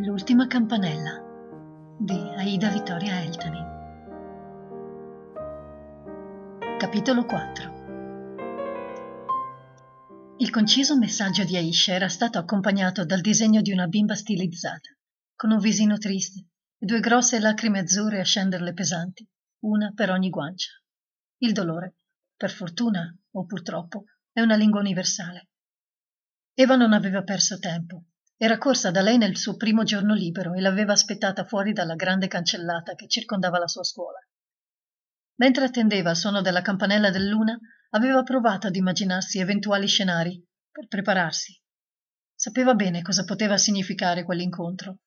L'ultima campanella di Aida Vittoria Eltani. Capitolo 4 Il conciso messaggio di Aisha era stato accompagnato dal disegno di una bimba stilizzata, con un visino triste e due grosse lacrime azzurre a scenderle pesanti, una per ogni guancia. Il dolore, per fortuna o purtroppo, è una lingua universale. Eva non aveva perso tempo era corsa da lei nel suo primo giorno libero e l'aveva aspettata fuori dalla grande cancellata che circondava la sua scuola. Mentre attendeva il suono della campanella del luna, aveva provato ad immaginarsi eventuali scenari per prepararsi. Sapeva bene cosa poteva significare quell'incontro.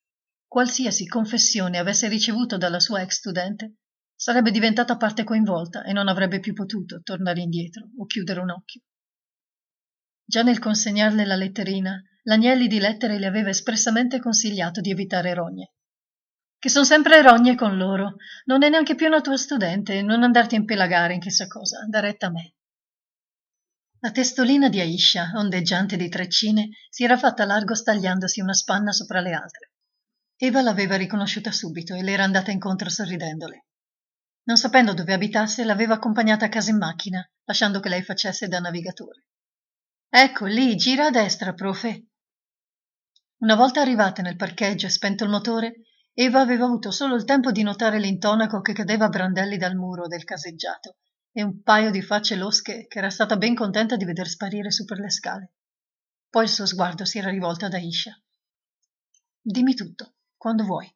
Qualsiasi confessione avesse ricevuto dalla sua ex studente sarebbe diventata parte coinvolta e non avrebbe più potuto tornare indietro o chiudere un occhio. Già nel consegnarle la letterina L'Agnelli di Lettere le aveva espressamente consigliato di evitare rogne. Che son sempre rogne con loro. Non è neanche più una tua studente, non andarti a impelagare in chissà cosa, da retta a me. La testolina di Aisha, ondeggiante di treccine, si era fatta largo stagliandosi una spanna sopra le altre. Eva l'aveva riconosciuta subito e le era andata incontro sorridendole. Non sapendo dove abitasse, l'aveva accompagnata a casa in macchina, lasciando che lei facesse da navigatore. Ecco lì, gira a destra, profe, una volta arrivate nel parcheggio e spento il motore, Eva aveva avuto solo il tempo di notare l'intonaco che cadeva a brandelli dal muro del caseggiato e un paio di facce losche che era stata ben contenta di veder sparire su per le scale. Poi il suo sguardo si era rivolto ad Aisha. Dimmi tutto, quando vuoi.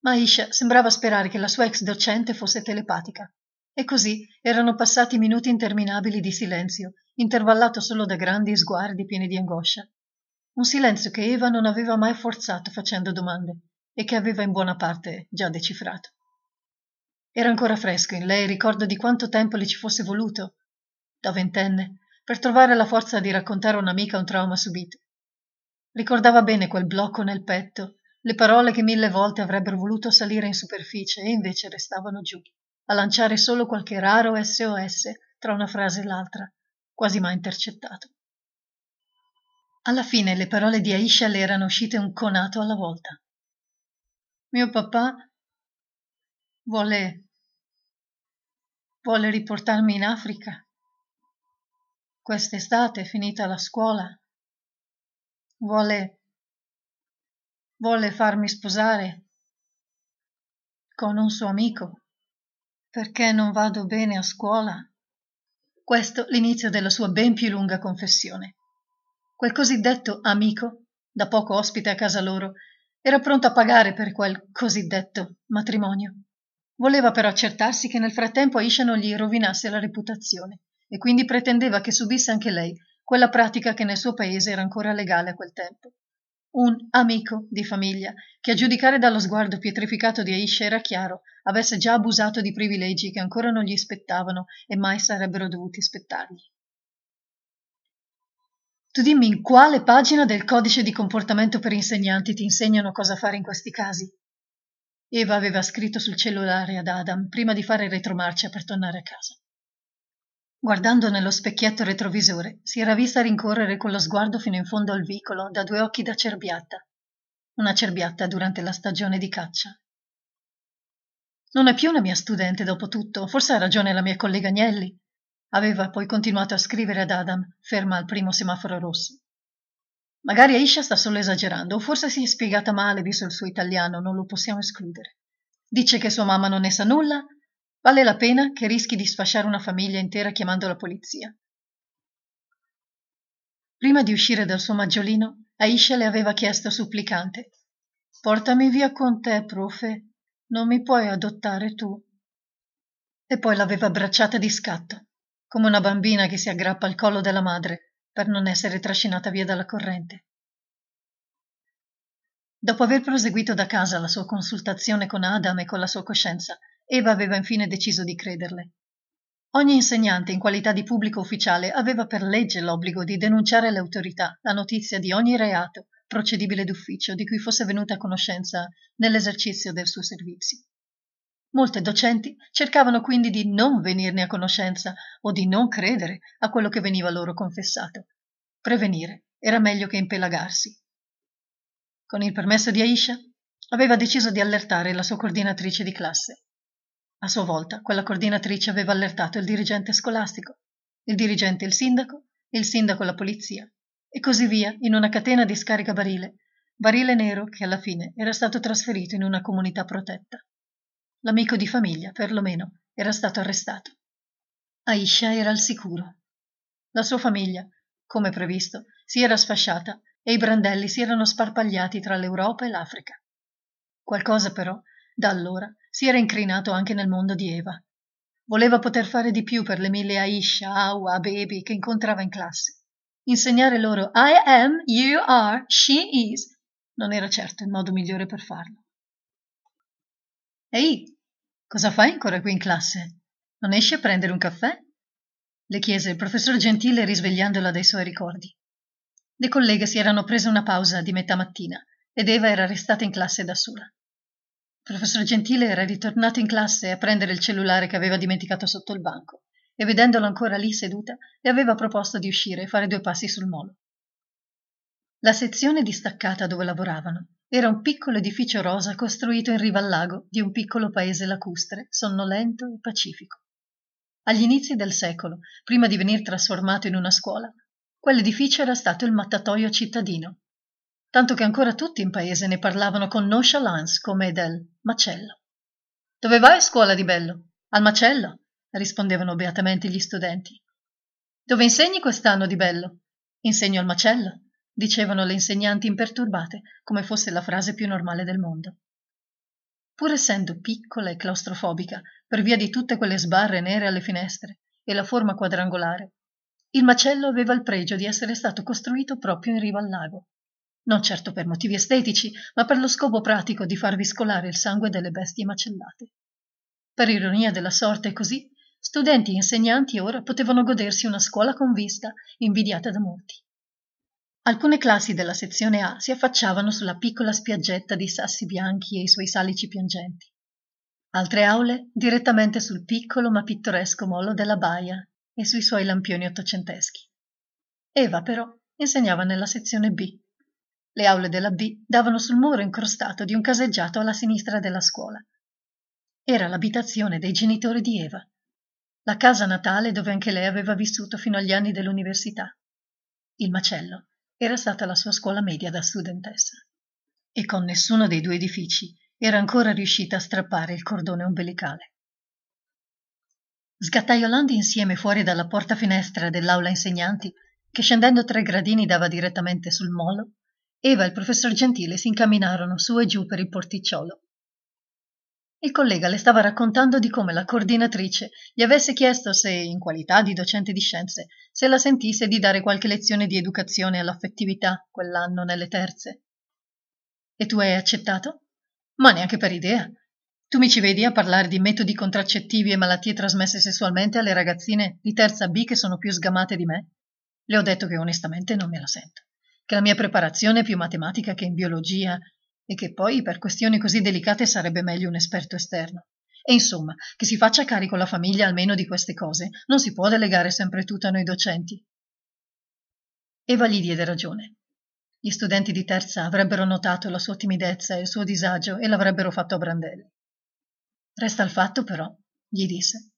Ma Aisha sembrava sperare che la sua ex docente fosse telepatica. E così erano passati minuti interminabili di silenzio, intervallato solo da grandi sguardi pieni di angoscia un silenzio che Eva non aveva mai forzato facendo domande e che aveva in buona parte già decifrato. Era ancora fresco in lei il ricordo di quanto tempo le ci fosse voluto, da ventenne, per trovare la forza di raccontare a un'amica un trauma subito. Ricordava bene quel blocco nel petto, le parole che mille volte avrebbero voluto salire in superficie e invece restavano giù, a lanciare solo qualche raro SOS tra una frase e l'altra, quasi mai intercettato. Alla fine le parole di Aisha le erano uscite un conato alla volta. Mio papà vuole vuole riportarmi in Africa. Quest'estate, finita la scuola, vuole vuole farmi sposare con un suo amico perché non vado bene a scuola. Questo l'inizio della sua ben più lunga confessione. Quel cosiddetto amico, da poco ospite a casa loro, era pronto a pagare per quel cosiddetto matrimonio. Voleva però accertarsi che nel frattempo Aisha non gli rovinasse la reputazione e quindi pretendeva che subisse anche lei quella pratica che nel suo paese era ancora legale a quel tempo. Un amico di famiglia che a giudicare dallo sguardo pietrificato di Aisha era chiaro avesse già abusato di privilegi che ancora non gli spettavano e mai sarebbero dovuti spettargli. Tu dimmi in quale pagina del codice di comportamento per insegnanti ti insegnano cosa fare in questi casi? Eva aveva scritto sul cellulare ad Adam prima di fare retromarcia per tornare a casa. Guardando nello specchietto retrovisore, si era vista rincorrere con lo sguardo fino in fondo al vicolo da due occhi da cerbiatta. Una cerbiatta durante la stagione di caccia. Non è più una mia studente, dopo tutto. Forse ha ragione la mia collega Agnelli. Aveva poi continuato a scrivere ad Adam, ferma al primo semaforo rosso. Magari Aisha sta solo esagerando, o forse si è spiegata male visto il suo italiano, non lo possiamo escludere. Dice che sua mamma non ne sa nulla? Vale la pena che rischi di sfasciare una famiglia intera chiamando la polizia. Prima di uscire dal suo maggiolino, Aisha le aveva chiesto supplicante: Portami via con te, profe. Non mi puoi adottare tu? E poi l'aveva abbracciata di scatto come una bambina che si aggrappa al collo della madre per non essere trascinata via dalla corrente. Dopo aver proseguito da casa la sua consultazione con Adam e con la sua coscienza, Eva aveva infine deciso di crederle. Ogni insegnante in qualità di pubblico ufficiale aveva per legge l'obbligo di denunciare alle autorità la notizia di ogni reato procedibile d'ufficio di cui fosse venuta a conoscenza nell'esercizio del suo servizio. Molte docenti cercavano quindi di non venirne a conoscenza o di non credere a quello che veniva loro confessato. Prevenire era meglio che impelagarsi. Con il permesso di Aisha, aveva deciso di allertare la sua coordinatrice di classe. A sua volta, quella coordinatrice aveva allertato il dirigente scolastico, il dirigente il sindaco, il sindaco la polizia, e così via in una catena di scarica barile, barile nero che alla fine era stato trasferito in una comunità protetta. L'amico di famiglia, perlomeno, era stato arrestato. Aisha era al sicuro. La sua famiglia, come previsto, si era sfasciata e i brandelli si erano sparpagliati tra l'Europa e l'Africa. Qualcosa però, da allora, si era incrinato anche nel mondo di Eva. Voleva poter fare di più per le mille Aisha, Awa, Baby che incontrava in classe. Insegnare loro I am, you are, she is non era certo il modo migliore per farlo. Ehi, cosa fai ancora qui in classe? Non esci a prendere un caffè? le chiese il professor Gentile risvegliandola dai suoi ricordi. Le colleghe si erano prese una pausa di metà mattina ed Eva era restata in classe da sola. Il professor Gentile era ritornato in classe a prendere il cellulare che aveva dimenticato sotto il banco e vedendolo ancora lì seduta le aveva proposto di uscire e fare due passi sul molo. La sezione distaccata dove lavoravano era un piccolo edificio rosa costruito in riva al lago di un piccolo paese lacustre, sonnolento e pacifico. Agli inizi del secolo, prima di venir trasformato in una scuola, quell'edificio era stato il mattatoio cittadino, tanto che ancora tutti in paese ne parlavano con nonchalance come del macello. Dove vai a scuola di bello? Al macello, rispondevano beatamente gli studenti. Dove insegni quest'anno di bello? Insegno al macello, dicevano le insegnanti imperturbate, come fosse la frase più normale del mondo. Pur essendo piccola e claustrofobica, per via di tutte quelle sbarre nere alle finestre e la forma quadrangolare, il macello aveva il pregio di essere stato costruito proprio in riva al lago non certo per motivi estetici, ma per lo scopo pratico di farvi scolare il sangue delle bestie macellate. Per ironia della sorte, così, studenti e insegnanti ora potevano godersi una scuola con vista, invidiata da molti. Alcune classi della sezione A si affacciavano sulla piccola spiaggetta di sassi bianchi e i suoi salici piangenti. Altre aule direttamente sul piccolo ma pittoresco molo della baia e sui suoi lampioni ottocenteschi. Eva, però, insegnava nella sezione B, le aule della B davano sul muro incrostato di un caseggiato alla sinistra della scuola. Era l'abitazione dei genitori di Eva, la casa natale dove anche lei aveva vissuto fino agli anni dell'università. Il macello era stata la sua scuola media da studentessa. E con nessuno dei due edifici era ancora riuscita a strappare il cordone ombelicale. Sgattaiolando insieme fuori dalla porta finestra dell'aula insegnanti, che scendendo tre gradini dava direttamente sul molo, Eva e il professor Gentile si incamminarono su e giù per il porticciolo. Il collega le stava raccontando di come la coordinatrice gli avesse chiesto se, in qualità di docente di scienze, se la sentisse di dare qualche lezione di educazione all'affettività quell'anno nelle terze. E tu hai accettato? Ma neanche per idea. Tu mi ci vedi a parlare di metodi contraccettivi e malattie trasmesse sessualmente alle ragazzine di terza B che sono più sgamate di me? Le ho detto che onestamente non me la sento che la mia preparazione è più matematica che in biologia e che poi per questioni così delicate sarebbe meglio un esperto esterno. E insomma, che si faccia carico la famiglia almeno di queste cose, non si può delegare sempre tutto a noi docenti. Eva gli diede ragione. Gli studenti di terza avrebbero notato la sua timidezza e il suo disagio e l'avrebbero fatto a brandelli. Resta il fatto, però, gli disse,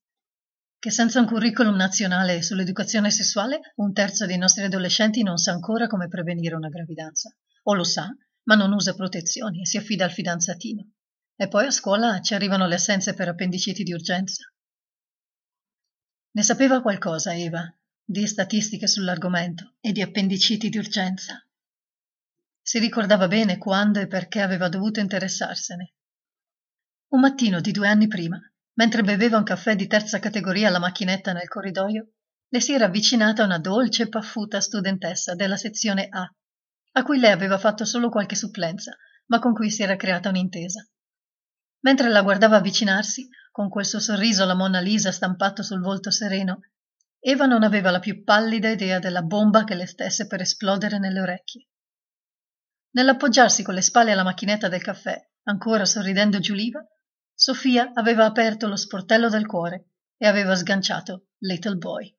che senza un curriculum nazionale sull'educazione sessuale un terzo dei nostri adolescenti non sa ancora come prevenire una gravidanza. O lo sa, ma non usa protezioni e si affida al fidanzatino. E poi a scuola ci arrivano le assenze per appendiciti di urgenza. Ne sapeva qualcosa Eva, di statistiche sull'argomento e di appendiciti di urgenza. Si ricordava bene quando e perché aveva dovuto interessarsene. Un mattino di due anni prima, mentre beveva un caffè di terza categoria alla macchinetta nel corridoio, le si era avvicinata una dolce e paffuta studentessa della sezione A, a cui lei aveva fatto solo qualche supplenza, ma con cui si era creata un'intesa. Mentre la guardava avvicinarsi, con quel suo sorriso alla Monna Lisa stampato sul volto sereno, Eva non aveva la più pallida idea della bomba che le stesse per esplodere nelle orecchie. Nell'appoggiarsi con le spalle alla macchinetta del caffè, ancora sorridendo giuliva, Sofia aveva aperto lo sportello del cuore e aveva sganciato Little Boy.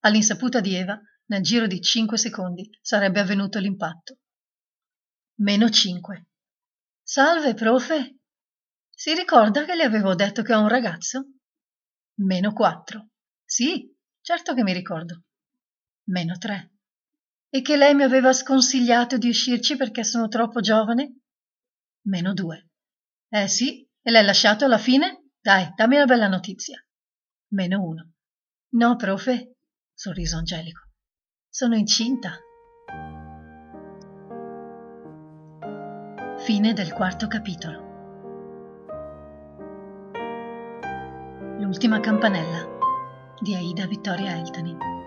All'insaputa di Eva, nel giro di cinque secondi, sarebbe avvenuto l'impatto. Meno 5. Salve, profe. Si ricorda che le avevo detto che ho un ragazzo? Meno 4. Sì, certo che mi ricordo. Meno 3. E che lei mi aveva sconsigliato di uscirci perché sono troppo giovane? Meno 2. Eh sì, e l'hai lasciato alla fine? Dai, dammi una bella notizia. Meno 1. No, profe, sorriso angelico. Sono incinta. Fine del quarto capitolo. L'ultima campanella di Aida Vittoria Eltani.